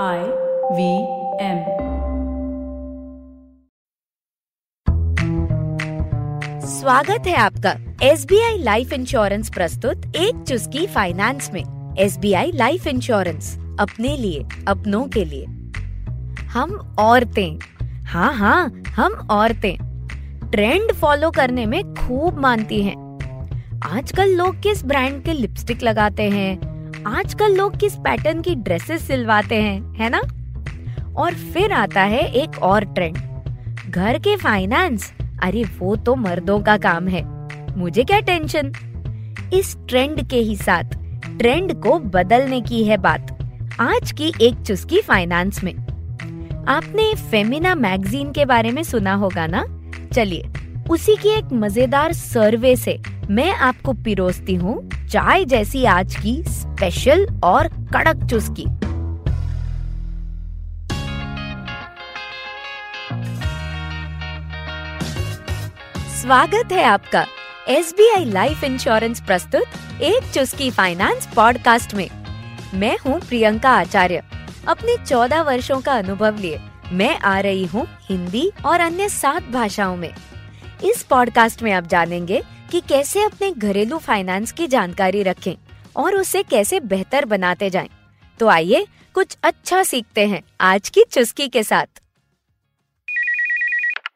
I V M स्वागत है आपका S B I life insurance प्रस्तुत एक चुस्की फाइनेंस में। S B I life insurance अपने लिए, अपनों के लिए। हम औरतें। हाँ हाँ हम औरतें। ट्रेंड फॉलो करने में खूब मानती हैं। आजकल लोग किस ब्रांड के लिपस्टिक लगाते हैं? आजकल लोग किस पैटर्न की ड्रेसेस सिलवाते हैं, है ना? और फिर आता है एक और ट्रेंड घर के फाइनेंस अरे, वो तो मर्दों का काम है। मुझे क्या टेंशन इस ट्रेंड के ही साथ ट्रेंड को बदलने की है बात, आज की एक चुस्की फाइनेंस में। आपने फेमिना मैगजीन के बारे में सुना होगा ना? चलिए, उसी की एक मज़ेदार सर्वे से मैं आपको पिरोसती हूँ। चाय जैसी आज की स्पेशल और कड़क चुस्की। स्वागत है आपका S B I life insurance प्रस्तुत एक चुस्की फाइनेंस पॉडकास्ट में। मैं हूँ प्रियंका आचार्य। अपने चौदह वर्षों का अनुभव लिए मैं आ रही हूँ हिंदी और अन्य सात भाषाओं में। इस पॉडकास्ट में आप जानेंगे कि कैसे अपने घरेलू फाइनेंस की जानकारी रखें और उसे कैसे बेहतर बनाते जाएँ। तो आइए कुछ अच्छा सीखते हैं आज की चुस्की के साथ।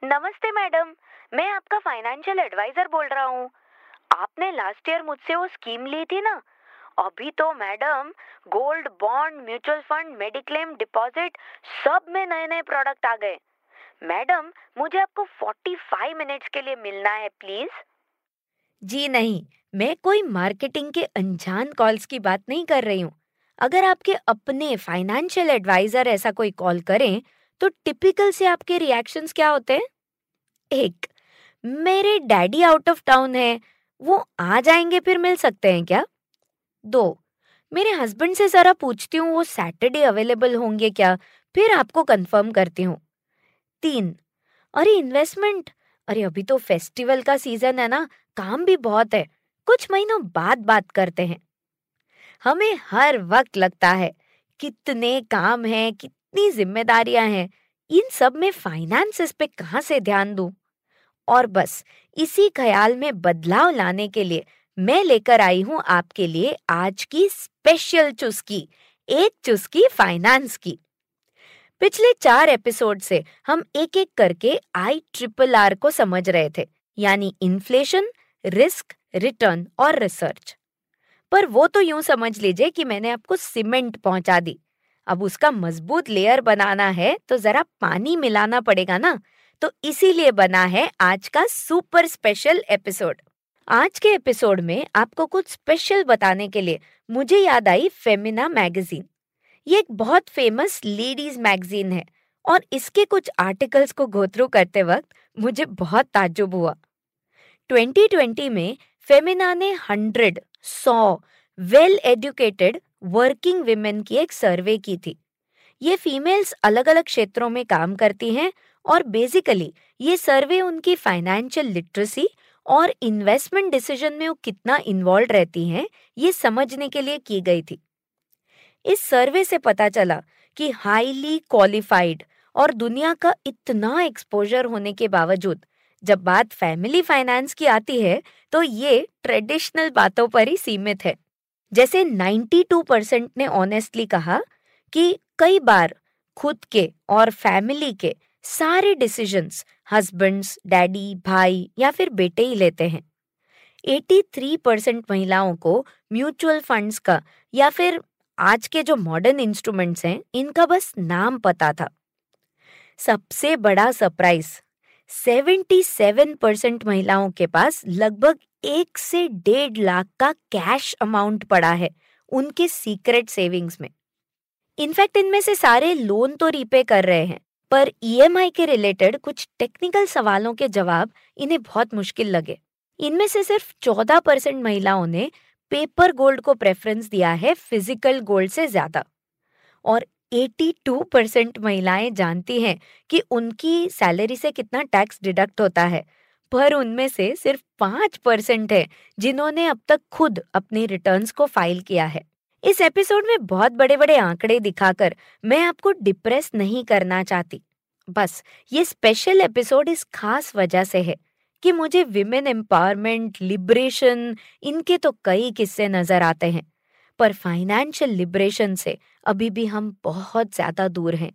नमस्ते मैडम, मैं आपका फाइनेंशियल एडवाइजर बोल रहा हूँ। आपने लास्ट ईयर मुझसे वो स्कीम ली थी ना? अभी तो madam gold bond mutual fund mediclaim deposit सब में नए नए प्रोडक्ट आ गए। मैडम, मुझे आपको 45 मिनट्स के लिए मिलना है प्लीज़ जी नहीं, मैं कोई मार्केटिंग के अनजान कॉल्स की बात नहीं कर रही हूँ। अगर आपके अपने फाइनेंशियल एडवाइजर ऐसा कोई कॉल करें तो टिपिकल से आपके रिएक्शंस क्या होते हैं? एक, मेरे डैडी आउट ऑफ़ टाउन है, वो आ जाएँगे फिर मिल सकते हैं क्या? दो, मेरे हस्बैंड से जरा पूछती हूँ, वो सैटरडे अवेलेबल होंगे क्या? फिर आपको कंफर्म करती हूँ। तीन, अरे इन्वेस्टमेंट, अरे अभी तो फेस्टिवल का सीज़न है ना काम भी बहुत है, कुछ महीनों बाद बात करते हैं। हमें हर वक्त लगता है, कितने काम हैं, कितनी जिम्मेदारियाँ हैं, इन सब में फाइनेंस पे कहाँ से ध्यान दूँ? और बस, इसी ख्याल में बदलाव लाने के लिए मैं लेकर आई हूँ आपके लिए आज की स्पेशल चुस्की, एक चुस्की फाइनेंस की। पिछले चार एपिसोड से हम एक एक करके आई ट्रिपल आर को समझ रहे थे, यानी इन्फ्लेशन रिस्क रिटर्न और रिसर्च पर वो तो यूँ समझ लीजिए कि मैंने आपको सीमेंट पहुँचा दी। अब उसका मज़बूत लेयर बनाना है तो जरा पानी मिलाना पड़ेगा ना? तो इसीलिए बना है आज का सुपर स्पेशल एपिसोड आज के एपिसोड में आपको कुछ स्पेशल बताने के लिए मुझे याद आई फेमिना मैगजीन ये एक बहुत फ़ेमस लेडीज़ मैगजीन है और इसके कुछ आर्टिकल्स को गोथ्रू करते वक्त मुझे बहुत ताज्जुब हुआ। 2020 में फेमिना ने हंड्रेड, सौ वेल एजुकेटेड वर्किंग विमेन की एक सर्वे की थी। ये फीमेल्स अलग अलग क्षेत्रों में काम करती हैं और बेसिकली ये सर्वे उनकी फाइनेंशियल लिटरेसी और इन्वेस्टमेंट डिसीज़न में वो कितना इन्वॉल्व रहती हैं, ये समझने के लिए की गई थी। इस सर्वे से पता चला कि हाईली क्वालिफाइड और दुनिया का इतना एक्सपोजर होने के बावजूद जब बात फैमिली फाइनेंस की आती है तो ये ट्रेडिशनल बातों पर ही सीमित है। जैसे 92 परसेंट ने ऑनेस्टली कहा कि कई बार खुद के और फैमिली के सारे डिसीजंस हस्बैंड्स डैडी भाई या फिर बेटे ही लेते हैं। 83 परसेंट महिलाओं को म्यूचुअल फंड्स का या फिर आज के जो मॉडर्न इंस्ट्रूमेंट्स हैं, इनका बस नाम पता था। सबसे बड़ा सरप्राइज़ 77 परसेंट महिलाओं के पास लगभग एक से डेढ़ लाख का कैश अमाउंट पड़ा है उनके सीक्रेट सेविंग्स में। इनफैक्ट इनमें से सारे लोन तो रीपे कर रहे हैं, पर ईएमआई के रिलेटेड कुछ टेक्निकल सवालों के जवाब इन्हें बहुत मुश्किल लगे। इनमें से सिर्फ़ 14 परसेंट महिलाओं ने पेपर गोल्ड को प्रेफरेंस दिया है फ़िज़िकल गोल्ड से ज़्यादा। और 82 परसेंट महिलाएँ जानती हैं कि उनकी सैलरी से कितना टैक्स डिडक्ट होता है, पर उनमें से सिर्फ़ पाँच परसेंट है जिन्होंने अब तक खुद अपने रिटर्न्स को फ़ाइल किया है। इस एपिसोड में बहुत बड़े बड़े आंकड़े दिखाकर मैं आपको डिप्रेस नहीं करना चाहती। बस, ये स्पेशल एपिसोड इस खास वजह से है कि मुझे विमेन एम्पावरमेंट, लिबरेशन, इनके तो कई किस्से नज़र आते हैं। पर फाइनेंशियल लिबरेशन से अभी भी हम बहुत ज़्यादा दूर हैं।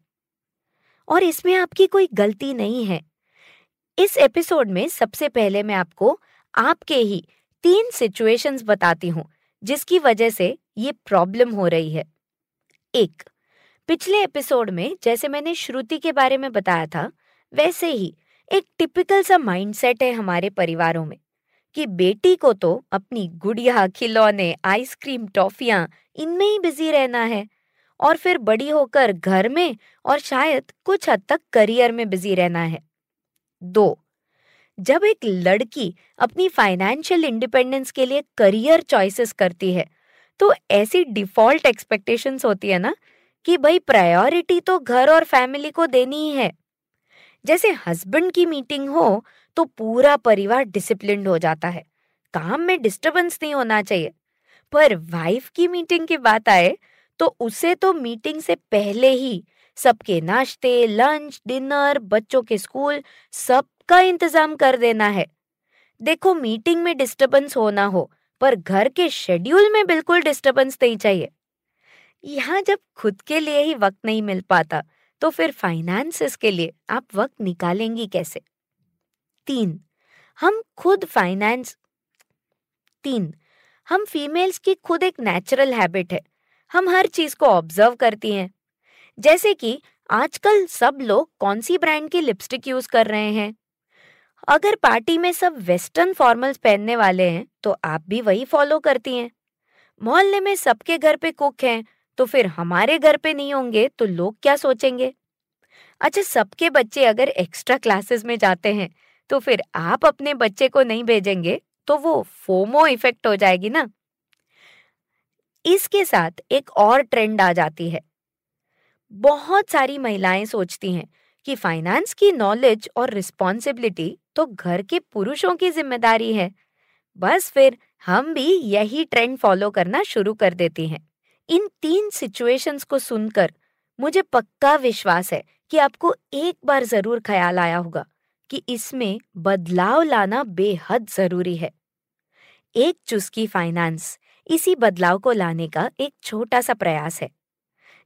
और इसमें आपकी कोई गलती नहीं है। इस एपिसोड में सबसे पहले मैं आपको आपके ही तीन सिचुएशंस बताती हूँ, जिसकी वजह से ये प्रॉब्लम हो रही है। एक, पिछले एपिसोड में जैसे मैंने श्रुति के बारे में बताया था, वैसे ही एक टिपिकल सा माइंडसेट है हमारे परिवारों में। कि बेटी को तो अपनी गुड़िया, खिलौने, आइसक्रीम, टॉफियाँ इनमें ही बिज़ी रहना है। और फिर बड़ी होकर घर में और शायद कुछ हद तक करियर में बिज़ी रहना है। दो, जब एक लड़की अपनी फाइनेंशियल इंडिपेंडेंस के लिए करियर चॉइसेस करती है तो ऐसी डिफ़ॉल्ट एक्सपेक्टेशंस होती है ना कि भाई प्रायोरिटी तो घर और फैमिली को देनी ही है। जैसे हस्बैंड की मीटिंग हो तो पूरा परिवार डिसिप्लिन हो जाता है। काम में डिस्टरबेंस नहीं होना चाहिए। पर वाइफ की मीटिंग की बात आए तो उसे तो मीटिंग से पहले ही सबके नाश्ते लंच डिनर बच्चों के स्कूल सबका इंतज़ाम कर देना है। देखो मीटिंग में डिस्टरबेंस होना हो, पर घर के शेड्यूल में बिल्कुल डिस्टरबेंस नहीं चाहिए। यहाँ जब खुद के लिए ही वक्त नहीं मिल पाता तो फिर फाइनेंसेस के लिए आप वक्त निकालेंगी कैसे? तीन। हम खुद फाइनेंस तीन। हम फीमेल्स की खुद एक नेचुरल हैबिट है। हम हर चीज़ को ऑब्ज़र्व करती हैं। जैसे कि आजकल सब लोग कौन सी ब्रांड की लिपस्टिक यूज़ कर रहे हैं? अगर पार्टी में सब वेस्टर्न फॉर्मल्स पहनने वाले हैं तो आप भी वही फॉलो करती हैं। मोहल्ले में सबके घर पे कुक हैं तो फिर हमारे घर पे नहीं होंगे तो लोग क्या सोचेंगे? अच्छा सबके बच्चे अगर एक्स्ट्रा क्लासेस में जाते हैं तो फिर आप अपने बच्चे को नहीं भेजेंगे तो वो फोमो इफ़ेक्ट हो जाएगी ना। इसके साथ एक और ट्रेंड आ जाती है। बहुत सारी महिलाएँ सोचती हैं कि फाइनेंस की नॉलेज और रिस्पॉन्सिबिलिटी तो घर के पुरुषों की ज़िम्मेदारी है। बस फिर हम भी यही ट्रेंड फॉलो करना शुरू कर देती हैं। इन तीन सिचुएशंस को सुनकर मुझे पक्का विश्वास है कि आपको एक बार ज़रूर ख्याल आया होगा। कि इसमें बदलाव लाना बेहद ज़रूरी है। एक चुस्की फाइनेंस इसी बदलाव को लाने का एक छोटा सा प्रयास है।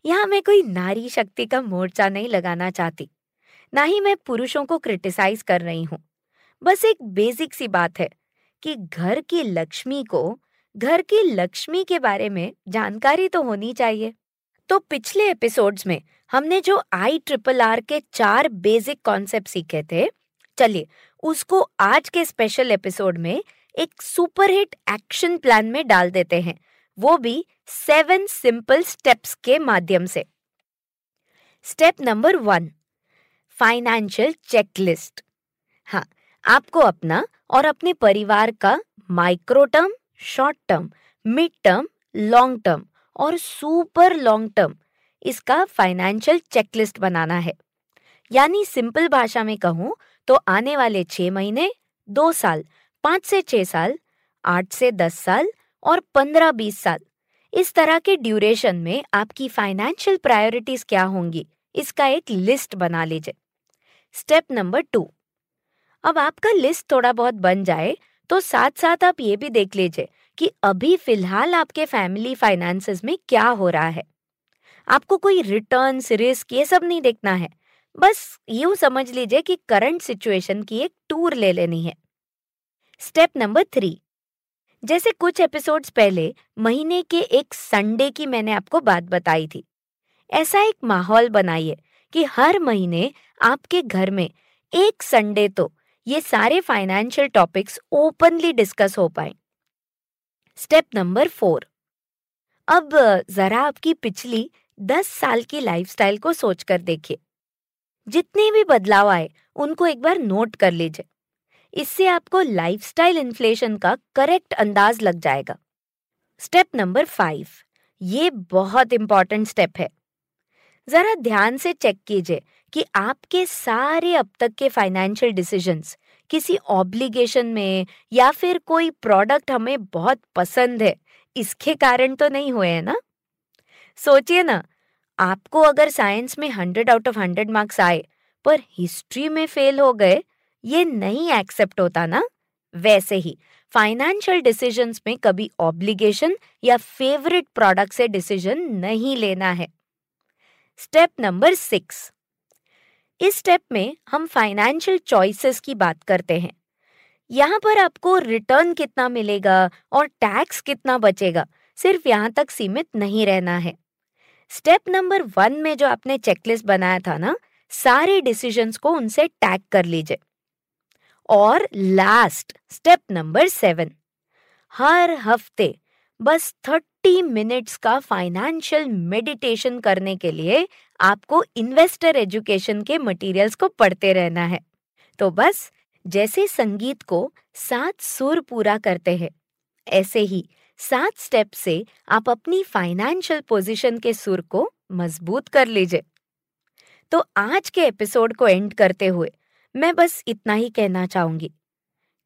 यहाँ मैं कोई नारी शक्ति का मोर्चा नहीं लगाना चाहती, ना ही मैं पुरुषों को क्रिटिसाइज कर रही हूँ। बस एक बेसिक सी बात है कि घर की लक्ष्मी को, घर की लक्ष्मी के बारे में जानकारी तो होनी चाहिए। तो पिछले एपिसोड्स में हमने जो आई ट्रिपल आर के चार बेसिक कॉन्सेप्ट सीखे थे चलिए, उसको आज के स्पेशल एपिसोड में एक सुपरहिट एक्शन प्लान में डाल देते हैं। वो भी सेवन सिंपल स्टेप्स के माध्यम से। Step number one financial checklist हाँ आपको अपना और अपने परिवार का micro term short term mid term long term और सुपर लॉन्ग टर्म इसका फाइनेंशियल चेकलिस्ट बनाना है। यानी सिंपल भाषा में कहूँ तो आने वाले छह महीने, दो साल, पाँच से छह साल, आठ से दस साल और पंद्रह बीस साल। इस तरह के ड्यूरेशन में आपकी फाइनेंशियल प्रायोरिटीज क्या होंगी, इसका एक लिस्ट बना लीजिए। Step number two. अब आपका लिस्ट थोड़ा बहुत बन जाए तो साथ साथ आप ये भी देख लीजिए कि अभी फ़िलहाल आपके फैमिली फाइनेंसेस में क्या हो रहा है। आपको कोई रिटर्न्स, रिस्क ये सब नहीं देखना है। बस यूँ समझ लीजिए कि करंट सिचुएशन की एक टूर ले लेनी है। स्टेप नंबर थ्री, जैसे कुछ एपिसोड्स पहले, महीने के एक संडे की मैंने आपको बात बताई थी। ऐसा एक माहौल बनाइए कि हर महीने आपके घर में एक संडे तो ये सारे फाइनेंशियल टॉपिक्स ओपनली डिस्कस हो पाए। स्टेप नंबर फोर, अब जरा आपकी पिछली दस साल की लाइफस्टाइल को सोचकर देखिए। जितने भी बदलाव आए, उनको एक बार नोट कर लीजिए। इससे आपको लाइफस्टाइल इन्फ्लेशन का करेक्ट अंदाज लग जाएगा। स्टेप नंबर फाइव ये बहुत इंपॉर्टेंट स्टेप है। जरा ध्यान से चेक कीजिए कि आपके सारे अब तक के फाइनेंशियल डिसीजंस किसी ऑब्लिगेशन में या फिर कोई प्रोडक्ट हमें बहुत पसंद है, इसके कारण तो नहीं हुए हैं ना? सोचिए ना आपको अगर साइंस में hundred out of hundred marks आए, पर हिस्ट्री में फेल हो गए, ये नहीं एक्सेप्ट होता ना? वैसे ही, फाइनेंशियल डिसीजंस में कभी ऑब्लिगेशन या फेवरेट प्रोडक्ट से डिसीज़न नहीं लेना है। Step number six. इस स्टेप में हम फाइनेंशियल चॉइसेस की बात करते हैं। यहाँ पर आपको रिटर्न कितना मिलेगा और टैक्स कितना बचेगा, सिर्फ़ यहाँ तक सीमित नहीं रहना है। स्टेप नंबर वन में जो आपने चेकलिस्ट बनाया था ना, सारे डिसीजंस को उनसे टैग कर लीजिए। और लास्ट स्टेप नंबर सेवन हर हफ़्ते बस थर्टी मिनट्स का फाइनेंशियल मेडिटेशन करने के लिए आपको इन्वेस्टर एजुकेशन के मटेरियल्स को पढ़ते रहना है। तो बस जैसे संगीत को सात सुर पूरा करते हैं, ऐसे ही सात स्टेप से आप अपनी फाइनेंशियल पोजीशन के सुर को मज़बूत कर लीजिए। तो आज के एपिसोड को एंड करते हुए मैं बस इतना ही कहना चाहूँगी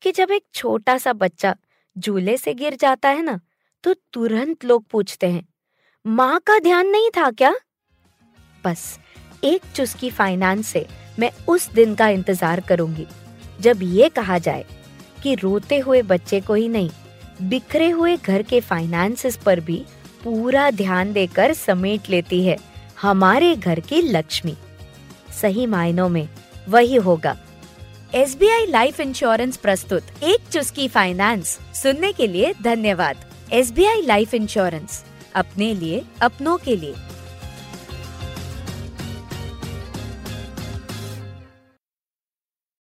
कि जब एक छोटा सा बच्चा झूले से गिर जाता है ना तो तुरंत लोग पूछते हैं, माँ का ध्यान नहीं था क्या? बस, एक चुस्की फाइनेंस से मैं उस दिन का इंतज़ार करूँगी, जब ये कहा जाए कि रोते हुए बच्चे को ही नहीं बिखरे हुए घर के फाइनेंसेस पर भी पूरा ध्यान देकर समेट लेती है हमारे घर की लक्ष्मी। सही मायनों में वही होगा। S B I life insurance प्रस्तुत एक चुस्की फाइनेंस सुनने के लिए धन्यवाद। S B I life insurance अपने लिए, अपनों के लिए।